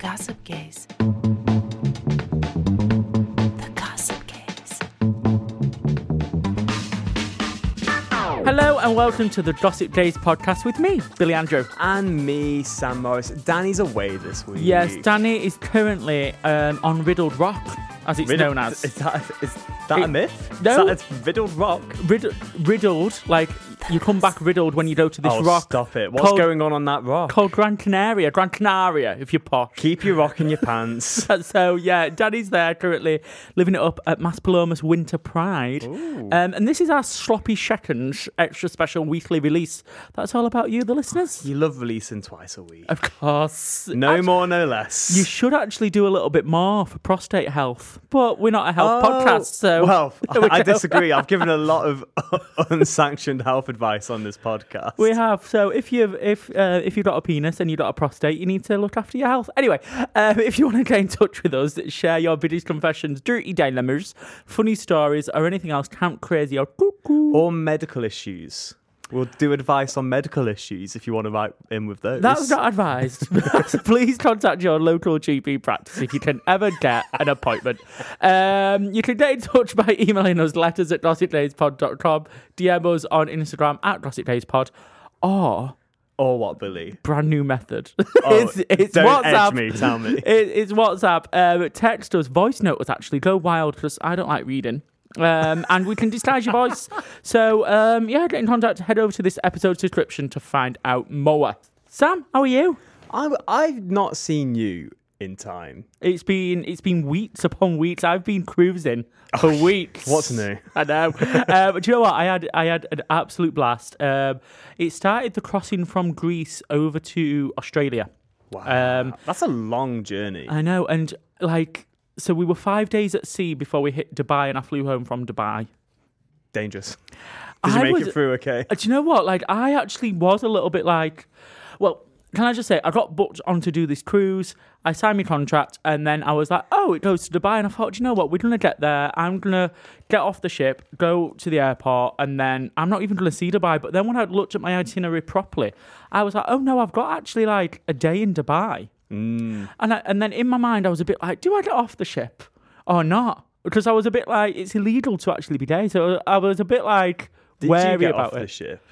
The Gossip Gays. The Gossip Gays. Hello and welcome to the Gossip Gays podcast with me, Billy Andrew. And me, Sam Morris. Danny's away this week. Yes, Danny is currently um, on Riddled Rock, as it's Riddled- known as. Is that, is that It- a myth? No. Is that a riddled rock? Riddled, riddled, like you come back riddled when you go to this oh, rock. stop it. What's called, going on on that rock? Called Gran Canaria, Gran Canaria, if you're posh. Keep your rock in your pants. So yeah, Daddy's there currently living it up at Maspalomas Winter Pride, um, and this is our sloppy seconds extra special weekly release. That's all about you, the listeners. you love releasing twice a week. Of course, No Actu- more, no less. You should actually do a little bit more for prostate health, but we're not a health Oh, podcast, so well, we I don't- disagree. I've given a lot of unsanctioned health advice on this podcast. We have. So if you've if uh, if you've got a penis and you've got a prostate, you need to look after your health. Anyway, um, if you want to get in touch with us, share your biggest confessions, dirty dilemmas, funny stories, or anything else, count crazy or cuckoo. or medical issues. We'll do advice on medical issues if you want to write in with those. That's not advised. Please contact your local GP practice if you can ever get an appointment. Um, you can get in touch by emailing us letters at gossipgayspod.com, DM us on Instagram at gossipgayspod, or or what, Billy? brand new method. Oh, it's it's don't edge me, tell me. It, it's WhatsApp. Um, text us, voice note was actually. Go wild because I don't like reading. Um, and we can disguise your voice. So um, yeah, get in contact. Head over to this episode's description to find out more. Sam, how are you? I, I've not seen you in time. It's been it's been weeks upon weeks. I've been cruising for weeks. what's new? I know. uh, but do you know what? I had I had an absolute blast. Um, it started the crossing from Greece over to Australia. Wow. Um, That's a long journey. I know, and like, so we were five days at sea before we hit Dubai, and I flew home from Dubai. Dangerous. Did you I make was- it through okay? Uh, Do you know what? Like, I actually was a little bit like, well, can I just say, I got booked on to do this cruise. I signed my contract, and then I was like, oh, it goes to Dubai. And I thought, do you know what? We're going to get there. I'm going to get off the ship, go to the airport, and then I'm not even going to see Dubai. But then when I looked at my itinerary properly, I was like, oh no, I've got actually like a day in Dubai. Mm. And I, and then in my mind, I was a bit like, do I get off the ship or not? Because I was a bit like, it's illegal to actually be there. So I was a bit like Did wary about off it the ship?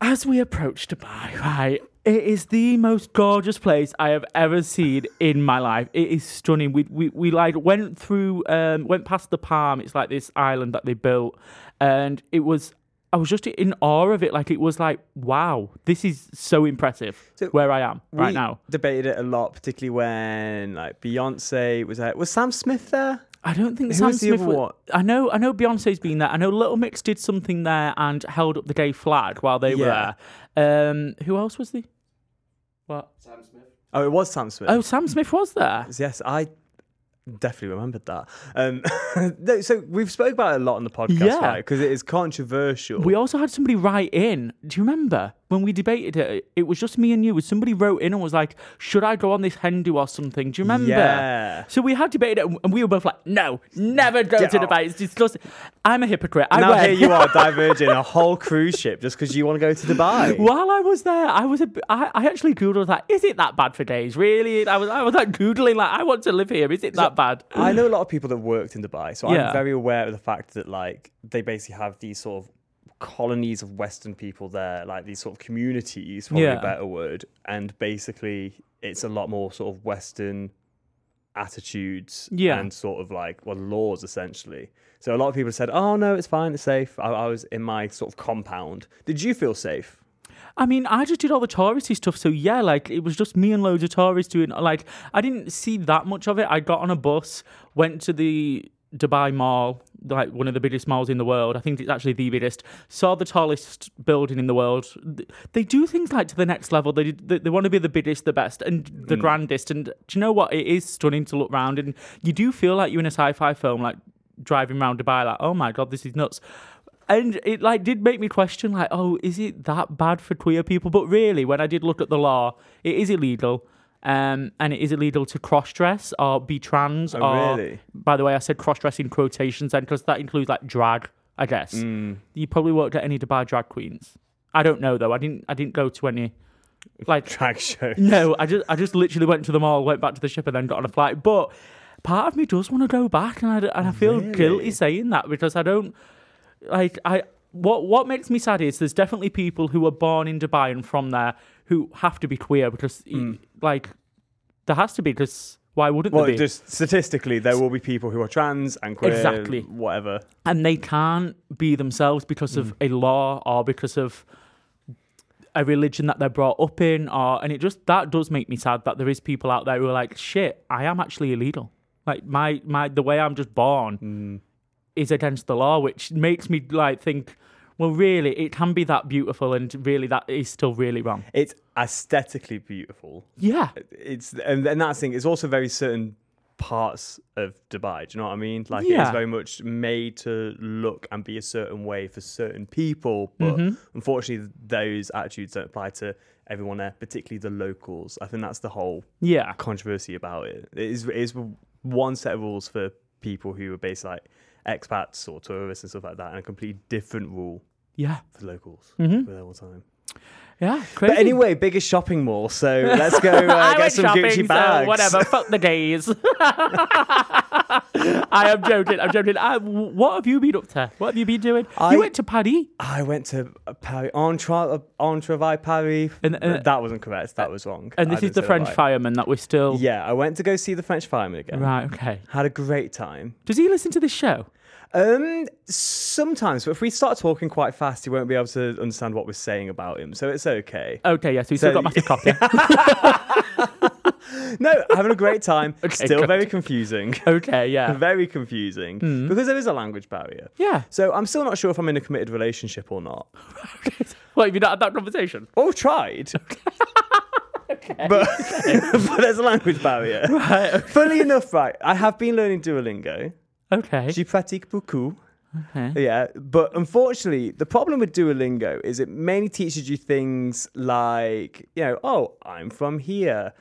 as we approached Dubai, right, it is the most gorgeous place I have ever seen in my life. It is stunning. We we, we like went through, um, went past the Palm. It's like this island that they built, and it was. I was just in awe of it. Like it was like, wow, this is so impressive. So where I am right now. debated it a lot, particularly when like Beyonce was there. Was Sam Smith there? I don't think Who Sam was Smith. other wa- one? I know. I know Beyonce's been there. I know Little Mix did something there and held up the gay flag while they Yeah. were there. Um, who else was the? What? Sam Smith. Oh, it was Sam Smith. Oh, Sam Smith was there. yes, I definitely remembered that. Um, no, so we've spoke about it a lot on the podcast, Yeah. right? Because it is controversial. We also had somebody write in. Do you remember when we debated it? It was just me and you. Somebody wrote in and was like, "Should I go on this hen do or something?" Do you remember? Yeah. So we had debated it, and we were both like, "No, never go Get to off. Dubai. It's disgusting." I'm a hypocrite. I now went. here you are diverging a whole cruise ship just because you want to go to Dubai. While I was there, I was a, I, I actually googled like, "Is it that bad for days?" Really? I was I was like googling like, "I want to live here. Is it that bad?" I know a lot of people that worked in Dubai, so Yeah. I'm very aware of the fact that like they basically have these sort of colonies of Western people there, like these sort of communities, probably Yeah. a better word, and basically it's a lot more sort of Western attitudes Yeah. and sort of like well laws essentially. So a lot of people said, "Oh no, it's fine, it's safe." I, I was in my sort of compound. Did you feel safe? I mean, I just did all the touristy stuff, so yeah, like it was just me and loads of tourists doing. Like, I didn't see that much of it. I got on a bus, went to the Dubai Mall, like one of the biggest malls in the world. I think it's actually the biggest. Saw the tallest building in the world. They do things like to the next level. They they, they want to be the biggest, the best, and the mm. grandest. And do you know what? It is stunning to look round, and you do feel like you're in a sci-fi film, like driving around Dubai. Like, oh my god, this is nuts. And it like did make me question, like, oh, is it that bad for queer people? But really, when I did look at the law, it is illegal. Um, and it is illegal to cross dress or be trans. Oh, or, really? By the way, I said cross dress in quotations then because that includes like drag, I guess. Mm. You probably won't get any Dubai drag queens. I don't know though. I didn't. I didn't go to any. Like Drag show. no, I just I just literally went to the mall, went back to the ship, and then got on a flight. But part of me does want to go back, and I, and I feel guilty saying that because I don't like I. What what makes me sad is there's definitely people who are born in Dubai and from there who have to be queer because y- hmm. like there has to be because why wouldn't Well, there be? just statistically, there will be people who are trans and queer, Exactly. whatever. and they can't be themselves because of hmm. a law or because of a religion that they're brought up in or and it just that does make me sad that there is people out there who are like shit i am actually illegal like my my the way i'm just born hmm. is against the law which makes me like think well really it can be that beautiful and really that is still really wrong It's aesthetically beautiful. yeah It's and, and that's the thing. It's also very certain parts of Dubai. Do you know what I mean? Like it Yeah. is very much made to look and be a certain way for certain people, but Mm-hmm. unfortunately, those attitudes don't apply to everyone there, particularly the locals. I think that's the whole yeah controversy about it. It is, it is one set of rules for people who are based like expats or tourists and stuff like that, and a completely different rule yeah for locals Mm-hmm. for their whole time. yeah crazy. But anyway, biggest shopping mall. So let's go uh, get some shopping, Gucci so bags. whatever. Fuck the gays. I am joking. I'm joking. I, what have you been up to? What have you been doing? I- you went to Paris. I went to uh, Paris, Entre, Entreville Paris. And, uh, that wasn't correct. That was wrong. And I this is the French right. fireman that we're still. Yeah, I went to go see the French fireman again. Right, okay. Had a great time. Does he listen to this show? Um, sometimes, but if we start talking quite fast, he won't be able to understand what we're saying about him. So it's okay. Okay, yeah, so he's still got massive copy. No, having a great time. Okay, Still good. very confusing. okay, yeah. very confusing because there is a language barrier. Yeah. So I'm still not sure if I'm in a committed relationship or not. What, have you not had that conversation? Or tried. But, but there's a language barrier. Right. Funnily enough, right, I have been learning Duolingo. Okay. Je pratique beaucoup. okay. Yeah, but unfortunately, the problem with Duolingo is it mainly teaches you things like, you know, oh, I'm from here.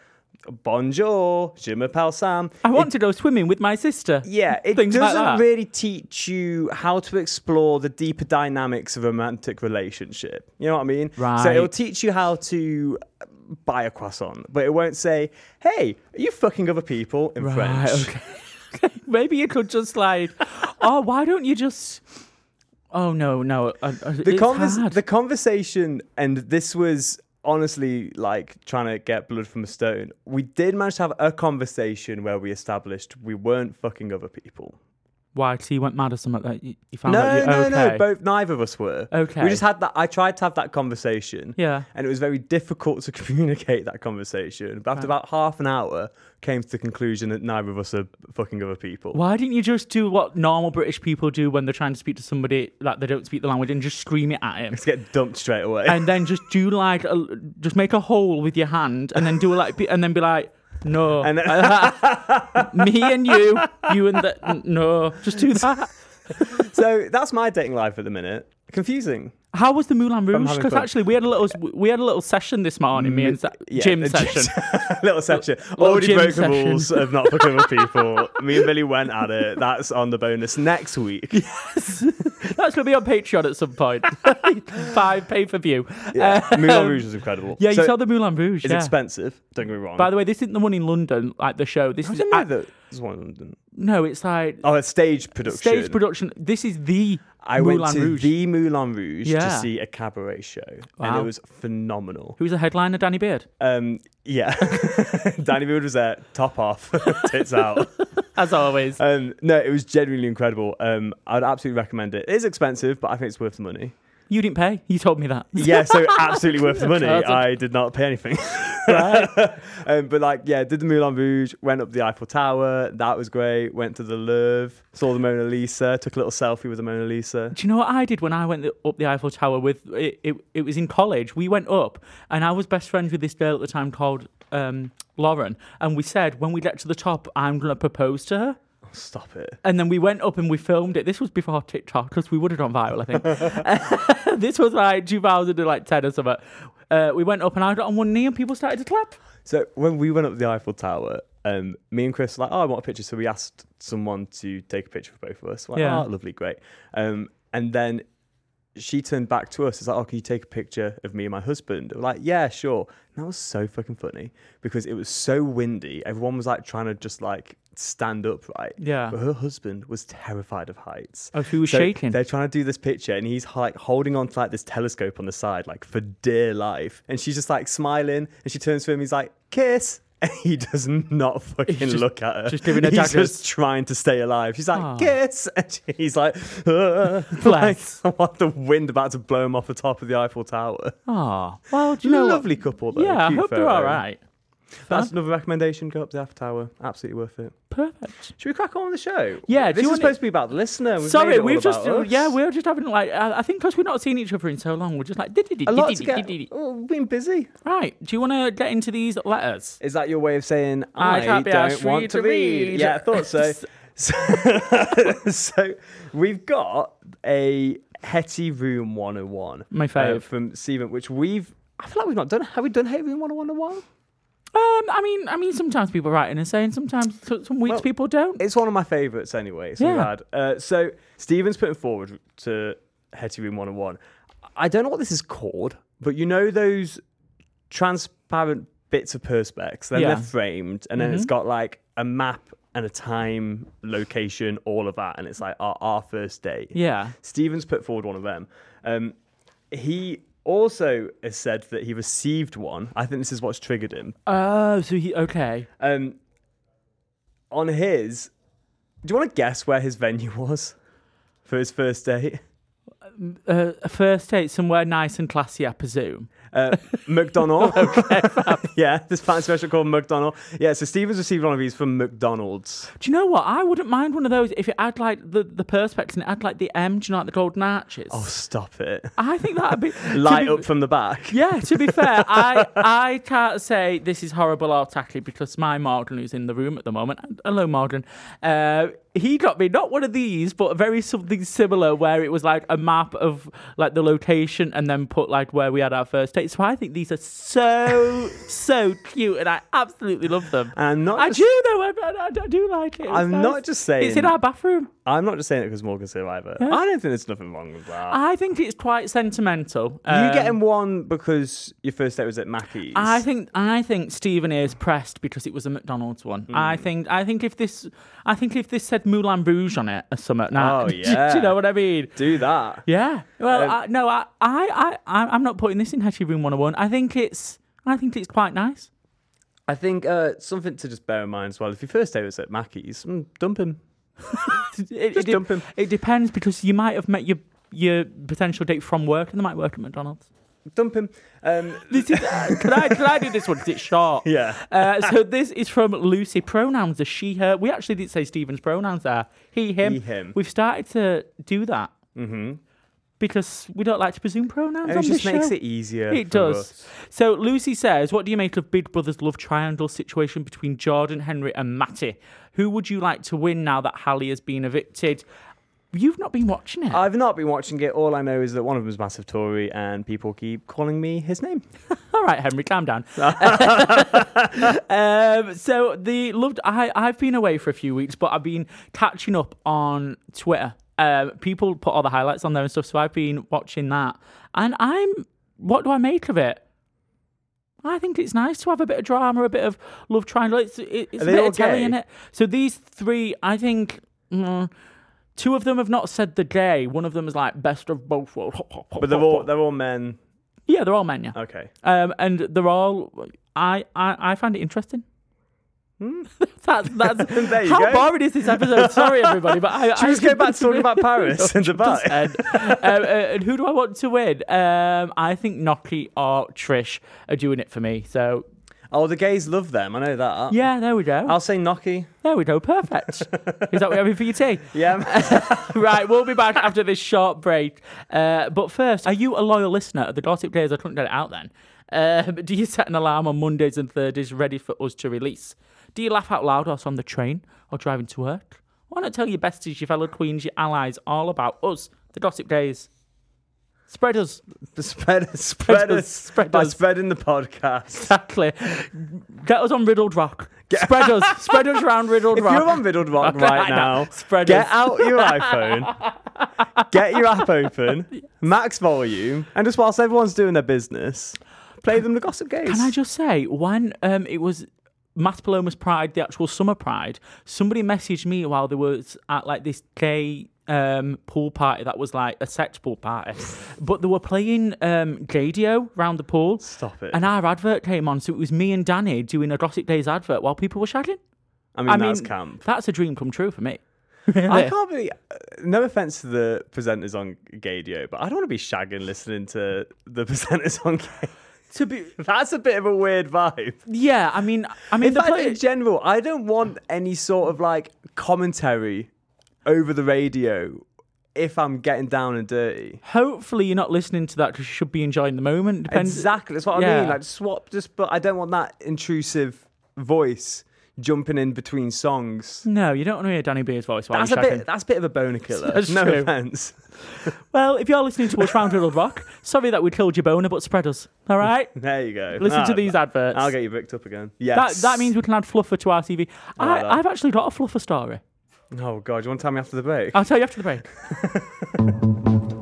Bonjour, je m'appelle Sam. I want to go swimming with my sister. Yeah, it doesn't that. really teach you how to explore the deeper dynamics of a romantic relationship. You know what I mean? Right. So it'll teach you how to buy a croissant, but it won't say, "Hey, are you fucking other people?" in Right, French. okay. Maybe you could just like, oh, why don't you just? Oh no, no. Uh, uh, The, convers- the conversation, and this was honestly like trying to get blood from a stone. We did manage to have a conversation where we established we weren't fucking other people. Why? So you went mad or something like that? You, you found No, out you, no, okay. no. Both, neither of us were. Okay. We just had that. I tried to have that conversation. Yeah. And it was very difficult to communicate that conversation. But after about half an hour, came to the conclusion that neither of us are fucking other people. Why didn't you just do what normal British people do when they're trying to speak to somebody like they don't speak the language and just scream it at him? Let's get dumped straight away. and then just do like a, just make a hole with your hand and then do like and then be like no And- me and you you and the no just do that so that's my dating life at the minute. Confusing. How was the Moulin Rouge because actually we had a little we had a little session this morning me and Sa- Yeah, gym session little session. little Already gym broke the session. rules of not fucking with people. Me and Billy went at it. That's on the bonus next week. Yes, that's gonna be on Patreon at some point. five pay per view Yeah. Uh, Moulin Rouge is incredible. yeah you So saw the Moulin Rouge It's yeah. expensive. Don't get me wrong. by the way this isn't the one in London like the show this I is at- one in London. no it's like Oh, a stage production. stage production this is the I went to Rouge. the Moulin Rouge to Yeah. see a cabaret show, and Wow. it was phenomenal. Who was the headliner? Danny Beard. Um, yeah, Danny Beard was there, top off, tits out. As always. Um, no, it was genuinely incredible. Um, I'd absolutely recommend it. It is expensive, but I think it's worth the money. You didn't pay. You told me that. Yeah, so absolutely worth the money. I did not pay anything. Right. um, but like, yeah, did the Moulin Rouge, went up the Eiffel Tower. That was great. Went to the Louvre, saw the Mona Lisa, took a little selfie with the Mona Lisa. Do you know what I did when I went up the Eiffel Tower with it, it? It was in college. We went up, and I was best friends with this girl at the time called um, Lauren. And we said when we get to the top, I'm gonna propose to her. Stop it. And then we went up and we filmed it. This was before TikTok because we would have gone viral, I think. this was like 2010 or something. Uh, we went up and I got on one knee and people started to clap. So when we went up the Eiffel Tower, um, me and Chris were like, oh, I want a picture. So we asked someone to take a picture of both of us. We're like, Yeah. oh, lovely, great. Um, and then she turned back to us. It's like, oh, can you take a picture of me and my husband? We're like, yeah, sure. And that was so fucking funny because it was so windy. Everyone was like trying to just like stand upright. Yeah. But her husband was terrified of heights. Oh, he was So shaking. They're trying to do this picture, and he's like holding on to like this telescope on the side, like for dear life. And she's just like smiling, and she turns to him. He's like, "Kiss," and he does not fucking just- look at her. just giving her He's daggers. just trying to stay alive. She's like, Aw. "Kiss," and he's like, like, what the wind about to blow him off the top of the Eiffel Tower. Oh, well, do you know what? Lovely couple, though. Yeah, I hope they're all right. That's another recommendation. Go up the Eiffel Tower. Absolutely worth it. Perfect. Should we crack on with the show? Yeah, this you is supposed to be about the listener. We've Sorry, we've just us. yeah, we're just having like I I think because we've not seen each other in so long, we're just like a lot to get. Oh, we've been busy. right. Do you want to get into these letters? Is that your way of saying I I, can't be don't want to to read? Yeah, I thought so. so, we've got a Hetty Room 101. My uh, from Stephen, which we've. I feel like we've not done. Have we done Hetty Room 101 in a while? Um, I mean, I mean, sometimes people write in and saying, sometimes some weeks Well, people don't. It's one of my favourites anyway. So we've Yeah. Uh, so Stephen's putting forward to Hetty Room 101. I don't know what this is called, but you know those transparent bits of perspex, then Yeah. they're framed, and then it's got like a map and a time, location, all of that, and it's like our, our first date. Yeah. Stevens put forward one of them. Um, he also has said that he received one. I think this is what's triggered him. Oh, so he okay. Um, on his, do you want to guess where his venue was for his first date? Uh, a first date somewhere nice and classy, I presume. Uh, McDonald. yeah, this fancy special called McDonald. Yeah, so Stephen's received one of these from McDonald's. Do you know what? I wouldn't mind one of those if it had like the the perspex and it had like the M. Do you know like the golden arches? Oh, stop it! I think that'd be Light be- up from the back. Yeah, to be fair, I I can't say this is horrible or tacky because my Morgan, who's in the room at the moment, hello Morgan, uh, he got me not one of these, but very something similar where it was like a map of like the location and then put like where we had our first date. So I think these are so so cute and I absolutely love them. And I'm not I just, do though. I, I, I do like it. I'm nice. not just saying. It's in our bathroom. I'm not just saying it because Morgan's here either. I don't think there's nothing wrong with that. I think it's quite sentimental. you Um, getting one because your first date was at Mackey's? I think I think Stephen is pressed because it was a McDonald's one. Hmm. I think I think if this I think if this said Moulin Rouge on it or something. Now, Oh, do, yeah. you know what I mean? do that. Yeah. Well, Um, I, no, I, I, I, I'm not putting this in Hetty Room 101. I think it's, I think it's quite nice. I think uh, something to just bear in mind as well. If your first date was at Mackey's, mm, dump him. It, Just it, dump him. it depends because you might have met your your potential date from work and they might work at McDonald's. Dump him. Um, This is, uh, can I can I do this one because it's short? yeah. Uh, so this is from Lucy. Pronouns are she, her. We actually did say Stephen's pronouns there. He, him. He, him. We've started to do that Mm-hmm. Because we don't like to presume pronouns It on just this makes show. it easier. It does. us. So Lucy says, "What do you make of Big Brother's love triangle situation between Jordan, Henry, and Matty? Who would you like to win now that Hallie has been evicted?" You've not been watching it. I've not been watching it. All I know is that one of them is massive Tory, and people keep calling me his name. All right, Henry, calm down. um, so the loved. I I've been away for a few weeks, but I've been catching up on Twitter. Um, people put all the highlights on there and stuff, so I've been watching that. And I'm. What do I make of it? I think it's nice to have a bit of drama, a bit of love triangle. It's, it's a bit of telly in it. So these three, I think. mm, Two of them have not said the gay. One of them is like best of both worlds. But they're all they're all men. yeah, they're all men. Yeah, Okay. um, and they're all. I I, I find it interesting. that's that's Hmm. There you how go. boring is this episode? Sorry, everybody, but I, Should I just go back to talking about Paris and Dubai? um, uh, and who do I want to win? Um, I think Noky or Trish are doing it for me. So Oh, the gays love them. I know that. yeah, there we go. I'll say Noky. there we go. Perfect. is that what you're having for your tea? Yeah. right, we'll be back after this short break. Uh, but first, are you a loyal listener of the Gossip Gays? I couldn't get it out then. Um, do you set an alarm on Mondays and Thursdays ready for us to release? Do you laugh out loud whilst on the train or driving to work? Why not tell your besties, your fellow queens, your allies all about us, the Gossip Gays? Spread us. spread, us spread, us, us, spread by us. spreading the podcast. Exactly. Get us on Riddled Rock. Spread us. Spread us around Riddled If Rock. you're on Riddled Rock right now, Spread get us. out your iPhone, get your app open, max volume, and just whilst everyone's doing their business, play them the Gossip Gays. Can I just say, when um, it was Maspalomas Pride, the actual Summer Pride, somebody messaged me while there was at like this gay um, pool party that was like a sex pool party, but they were playing um, Gaydio round the pool. Stop it. And our advert came on, so it was me and Danny doing a Gossip Gays advert while people were shagging. I mean, that's camp. That's a dream come true for me. I can't believe. No offense to the presenters on Gaydio, but I don't want to be shagging listening to the presenters on Gay. To be, That's a bit of a weird vibe. yeah, I mean, I mean, In the fact, play- in general, I don't want any sort of like commentary over the radio if I'm getting down and dirty. hopefully you're not listening to that because you should be enjoying the moment. Depends. Exactly, that's what I mean. Like swap, just but I don't want that intrusive voice jumping in between songs. No, you don't want to hear Danny Beard's voice while That's a shagging. bit. That's a bit of a boner killer. That's no true. offense. Well, if you're listening to us round Riddled Rock, sorry that we killed your boner, but spread us. All right? There you go. Listen to Ah, these adverts. I'll get you bricked up again. that, Yes. that means we can add fluffer to our TV. I, like that. I've actually got a fluffer story. Oh god, you want to tell me after the break? I'll tell you after the break.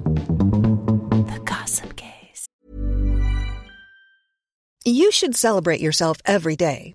The Gossip Gays. You should celebrate yourself every day,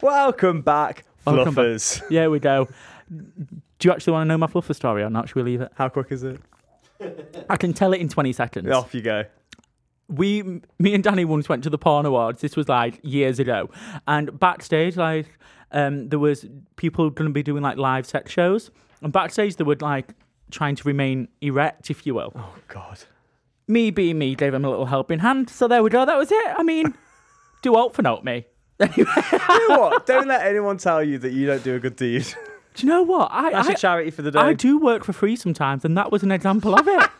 Gaze. Welcome back, Welcome back. fluffers. Yeah, we go. Do you actually want to know my fluffer story or not? Should we leave it? How quick is it? I can tell it in 20 seconds. Off you go. we me and Danny once went to the porn awards. This was like years ago, and backstage, like, um, there was people going to be doing like live sex shows, and backstage they were like trying to remain erect, if you will. Oh god. Me being me gave him a little helping hand. So there we go. That was it. I mean, do alt for note me. You know what? Don't let anyone tell you that you don't do a good deed. do you know what? I, That's I, your charity for the day. I do work for free sometimes, and that was an example of it.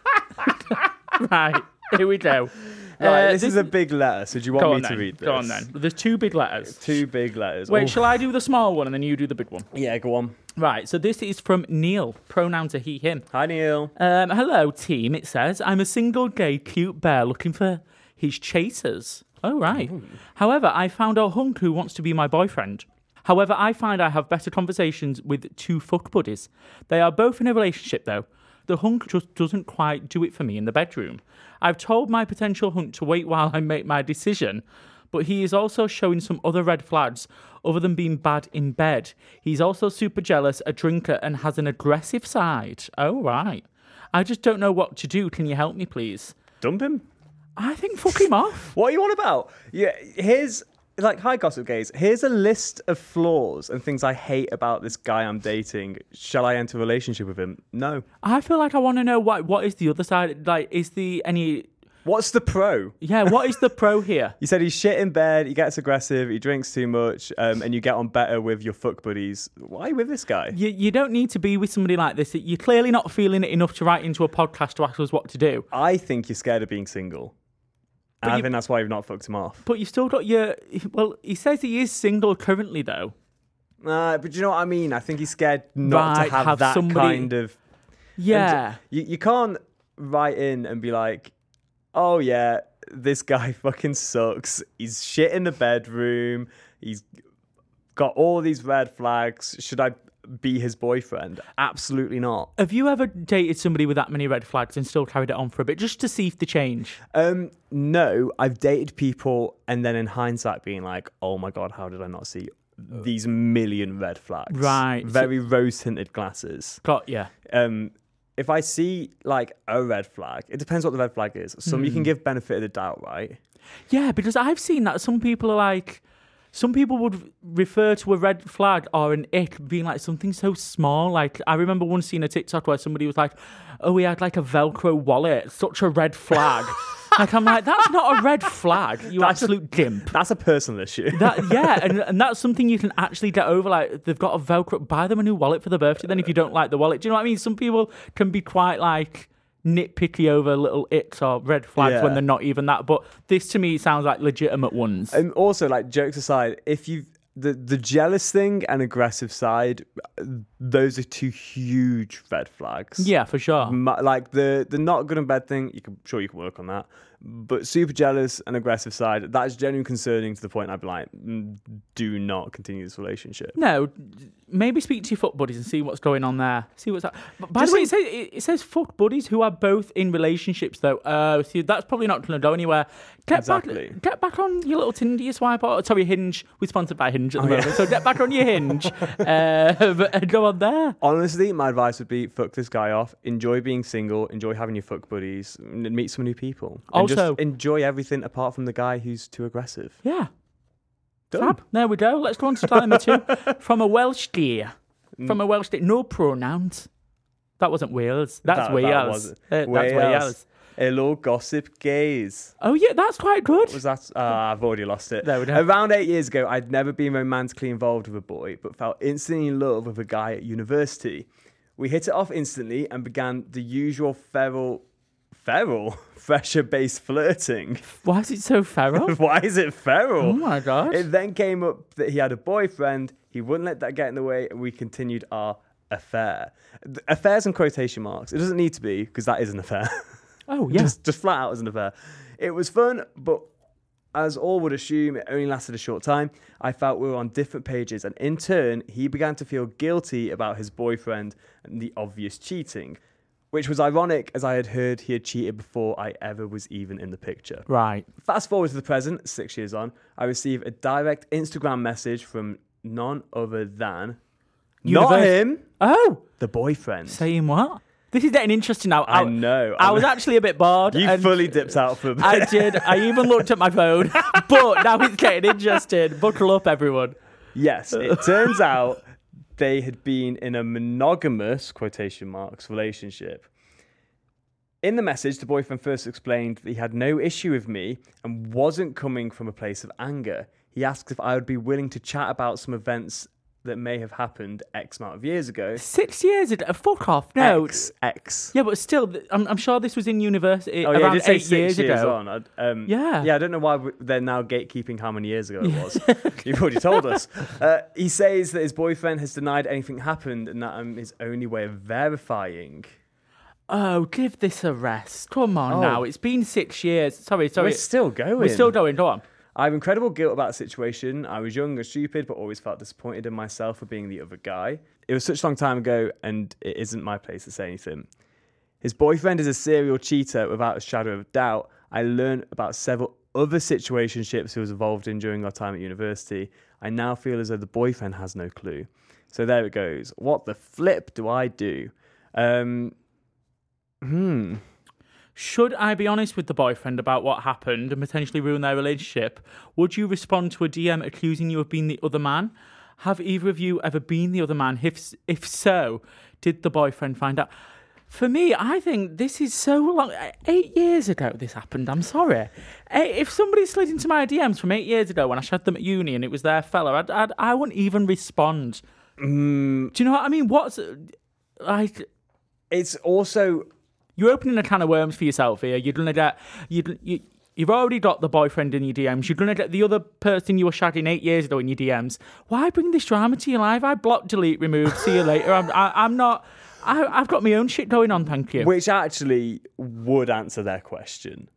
right, here we go. Right, Uh, this, is a big letter, so do you want me to read this? Go on then. There's two big letters. Two big letters. Wait, Oh. shall I do the small one and then you do the big one? Yeah, go on. Right, so this is from Neil. Pronouns are he, him. Hi, Neil. Um, hello, team. It says, I'm a single gay cute bear looking for his chasers. Oh, right. Mm-hmm. However, I found a hunk who wants to be my boyfriend. However, I find I have better conversations with two fuck buddies. They are both in a relationship, though. The hunk just doesn't quite do it for me in the bedroom. I've told my potential hunk to wait while I make my decision, but he is also showing some other red flags other than being bad in bed. He's also super jealous, a drinker, and has an aggressive side. Oh, right. I just don't know what to do. Can you help me, please? Dump him. I think fuck him off. What are you on about? Yeah, here's like hi gossip gays. Here's a list of flaws and things I hate about this guy I'm dating. Shall I enter a relationship with him? No. I feel like I want to know what what is the other side. Like, is the any? What's the pro? Yeah, what is the pro here? You said he's shit in bed, he gets aggressive, he drinks too much, um, and you get on better with your fuck buddies. Why are you with this guy? You, you don't need to be with somebody like this. You're clearly not feeling it enough to write into a podcast to ask us what to do. I think you're scared of being single. And I you- think that's why you've not fucked him off. But you've still got your. Well, he says he is single currently, though. Uh, but you know what I mean? I think he's scared not Right, to have, have that somebody- kind of. Yeah. You, you can't write in and be like, oh yeah, this guy fucking sucks. He's shit in the bedroom. He's got all these red flags. Should I be his boyfriend? Absolutely not. Have you ever dated somebody with that many red flags and still carried it on for a bit just to see if they change? Um, no, I've dated people and then in hindsight being like, oh my god, how did I not see these million red flags? Right, so- Very rose tinted glasses. Got yeah. um, if I see like a red flag, it depends what the red flag is. Some you can give benefit of the doubt, right? Yeah, because I've seen that some people are like, some people would refer to a red flag or an ick being like something so small. Like I remember once seeing a TikTok where somebody was like, "Oh, he had like a Velcro wallet, such a red flag." like I'm like, that's not a red flag, you That's a- absolute gimp. That's a personal issue. That yeah, and, and that's something you can actually get over. Like they've got a Velcro, buy them a new wallet for their birthday. Then if you don't like the wallet, do you know what I mean? Some people can be quite like nitpicky over little icks or red flags Yeah. when they're not even that. But this to me sounds like legitimate ones. and also, like jokes aside, if you the the jealous thing and aggressive side, those are two huge red flags. yeah, for sure. Ma- like the the not good and bad thing, you can sure you can work on that. But super jealous and aggressive side, that is genuinely concerning to the point I'd be like, "Mm, do not continue this relationship. No, maybe speak to your fuck buddies and see what's going on there. See what's that. By Just the way, it says, it, says fuck buddies who are both in relationships though. Uh, see, that's probably not going to go anywhere. Get Exactly. back, get back on your little Tinder, you swipe or sorry, Hinge. We're sponsored by Hinge at the Oh, yeah. moment, so get back on your Hinge uh, and go on there. Honestly, my advice would be fuck this guy off. Enjoy being single. Enjoy having your fuck buddies. Meet some new people. And Also- just enjoy everything apart from the guy who's too aggressive. Yeah, Done. fab. There we go. Let's go on to number two from a Welsh deer. Mm. From a Welsh deer, no pronouns. That wasn't Wales. That's That- that Wales. wasn't- Uh, that's Wales. Hello, gossip gays. Oh yeah, that's quite good. Was that? Ah, I've already lost it. There we go. Around eight years ago, I'd never been romantically involved with a boy, but felt instantly in love with a guy at university. We hit it off instantly and began the usual feral, feral, fresher-based flirting. Why is it so feral? Why is it feral? Oh my god. It then came up that he had a boyfriend. He wouldn't let that get in the way, and we continued our affair. Affairs in quotation marks. It doesn't need to be because that is an affair. oh yeah. just, just flat out as an affair. It was fun, but as all would assume, it only lasted a short time. I felt we were on different pages, and in turn, he began to feel guilty about his boyfriend and the obvious cheating, which was ironic as I had heard he had cheated before I ever was even in the picture. right. Fast forward to the present, six years on, I receive a direct Instagram message from none other than not him, Oh, the boyfriend. saying what? This is getting interesting now. I know, I I was know. actually a bit bored. you fully dipped out for a bit. I did. I even looked at my phone, but now it's getting interesting. Buckle up, everyone. Yes, it turns out they had been in a monogamous quotation marks relationship. In the message, the boyfriend first explained that he had no issue with me and wasn't coming from a place of anger. He asked if I would be willing to chat about some events that may have happened X amount of years ago. Six years ago. Fuck off. No. X, X. Yeah, but still, I'm, I'm sure this was in university Oh yeah, around did say eight six years, years, ago. Um, Yeah. yeah. I don't know why they're now gatekeeping how many years ago it was. You've already told us. Uh, he says that his boyfriend has denied anything happened, and that um, his only way of verifying. Oh, give this a rest. Come on Oh. now. It's been six years. Sorry, sorry. We're still going. We're still going. Go on. I have incredible guilt about the situation. I was young and stupid, but always felt disappointed in myself for being the other guy. It was such a long time ago, and it isn't my place to say anything. His boyfriend is a serial cheater without a shadow of doubt. I learned about several other situationships he was involved in during our time at university. I now feel as though the boyfriend has no clue. So there it goes. What the flip do I do? Um, hmm. Should I be honest with the boyfriend about what happened and potentially ruin their relationship? Would you respond to a DM accusing you of being the other man? Have either of you ever been the other man? If if so, did the boyfriend find out? For me, I think this is so long. Eight years ago, this happened. I'm sorry. If somebody slid into my DMs from eight years ago when I shared them at uni and it was their fella, I'd, I'd, I wouldn't even respond. Mm, Do you know what I mean? What's like? it's also You're opening a can of worms for yourself here. You're gonna get you. you You've already got the boyfriend in your DMs. You're gonna get the other person you were shagging eight years ago in your DMs. Why bring this drama to your life? I block, delete, remove. See you later. I'm. I, I'm not. I, I've got my own shit going on. Thank you. which actually would answer their question.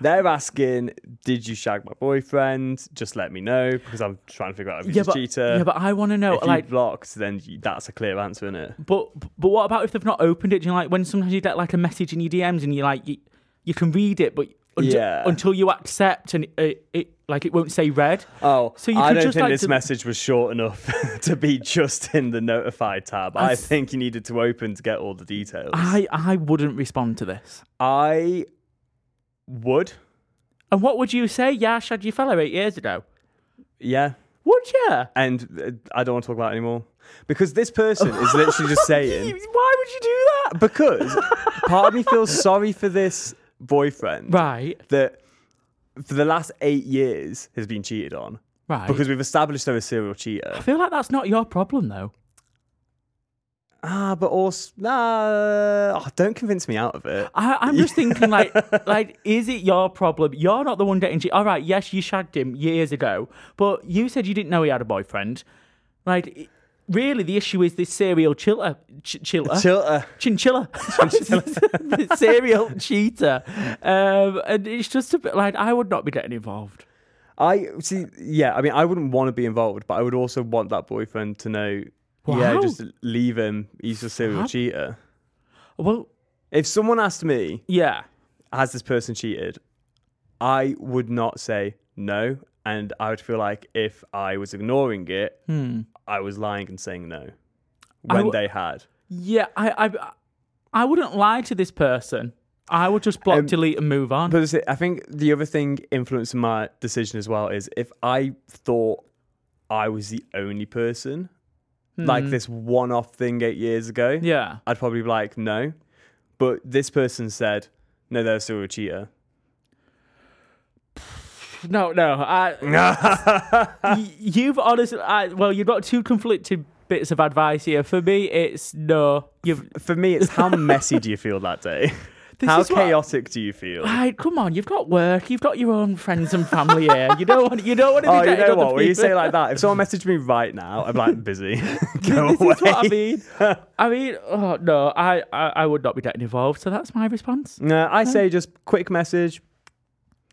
They're asking, "Did you shag my boyfriend? Just let me know because I'm trying to figure out if he's yeah, a but cheater." yeah, but I want to know. if you Like, blocked, then you, that's a clear answer, isn't it? but but what about if they've not opened it? Do you know, like when sometimes you get like a message in your DMs and you like you, you can read it, but until, Yeah. until you accept and it, it like it won't say read. Oh, So you I could don't just, think like, this to- message was short enough to be just in the notified tab. I, I- think you needed to open to get all the details. I I wouldn't respond to this. I would, And what would you say? Yeah, I shagged your fella eight years ago. yeah, Would you? and uh, I don't want to talk about it anymore because this person is literally just saying. Why would you do that? because part of me feels sorry for this boyfriend Right, that for the last eight years has been cheated on right. because we've established they're a serial cheater. I feel like that's not your problem though. Ah, but also, nah, oh, don't convince me out of it. I, I'm just thinking, like, like, is it your problem? You're not the one getting cheated. All right, yes, you shagged him years ago, but you said you didn't know he had a boyfriend. Like, really, the issue is this serial chiller, ch- chiller, Chilter. chinchilla, This serial cheater, um, and it's just a bit like I would not be getting involved. I see. Yeah, I mean, I wouldn't want to be involved, but I would also want that boyfriend to know. Yeah, just leave him. He's a serial cheater. Well, If someone asked me, yeah, has this person cheated? I would not say no, and I would feel like if I was ignoring it, I was lying and saying no Hmm. When w- they had. yeah, I, I, I wouldn't lie to this person. I would just block, Um, delete, and move on. But. I think the other thing influencing my decision as well is if I thought I was the only person, like this one-off thing eight years ago, Hmm. yeah. I'd probably be like no. But this person said, no, they're still a cheater. No, no. I, you've honestly, I, well, you've got two conflicting bits of advice here. For me, it's no. You've For me, it's how messy do you feel that day? This how is what- chaotic do you feel? Right, come on, you've got work, you've got your own friends and family here. You don't want, you don't want to be Oh, you know what? When you say like that, if someone messaged me right now, I'm like busy. Go this away. is what I mean. I mean, oh no, I, I, I would not be getting involved. So that's my response. No, I say just quick message.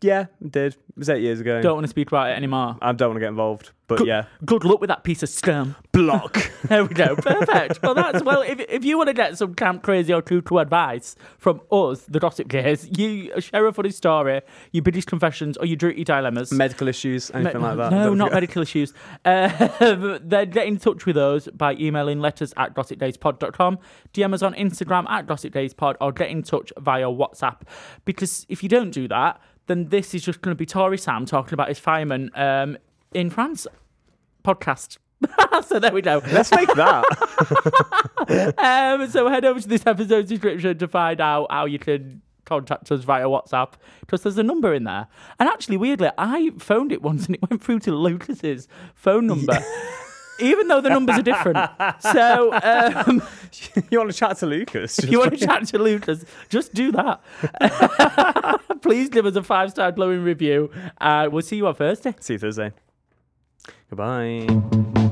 Yeah, I did. It was eight years ago. Don't want to speak about it anymore. I don't want to get involved. But Good, yeah, good luck with that piece of scum. block. There we go. Perfect. well, that's well. If, if you want to get some camp crazy or true to advice from us, the Gossip Gays, you share a funny story, your British confessions, or your dirty dilemmas. Medical issues, anything like that. No, Don't not forget. medical issues. Uh, then get in touch with us by emailing letters at gossipgayspod.com, DM us on Instagram at gossipgayspod, or get in touch via WhatsApp. Because if you don't do that, then this is just going to be Tory Sam talking about his fireman um, in France podcast. so there we go. Let's make that. Um, so head over to this episode's description to find out how you can contact us via WhatsApp because there's a number in there. And actually, weirdly, I phoned it once and it went through to Lucas's phone number. Even though the numbers are different. So, um, you want to chat to Lucas? if you want to chat to Lucas, just do that. Please give us a five star glowing review. Uh, we'll see you on Thursday. See you Thursday. Goodbye.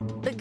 The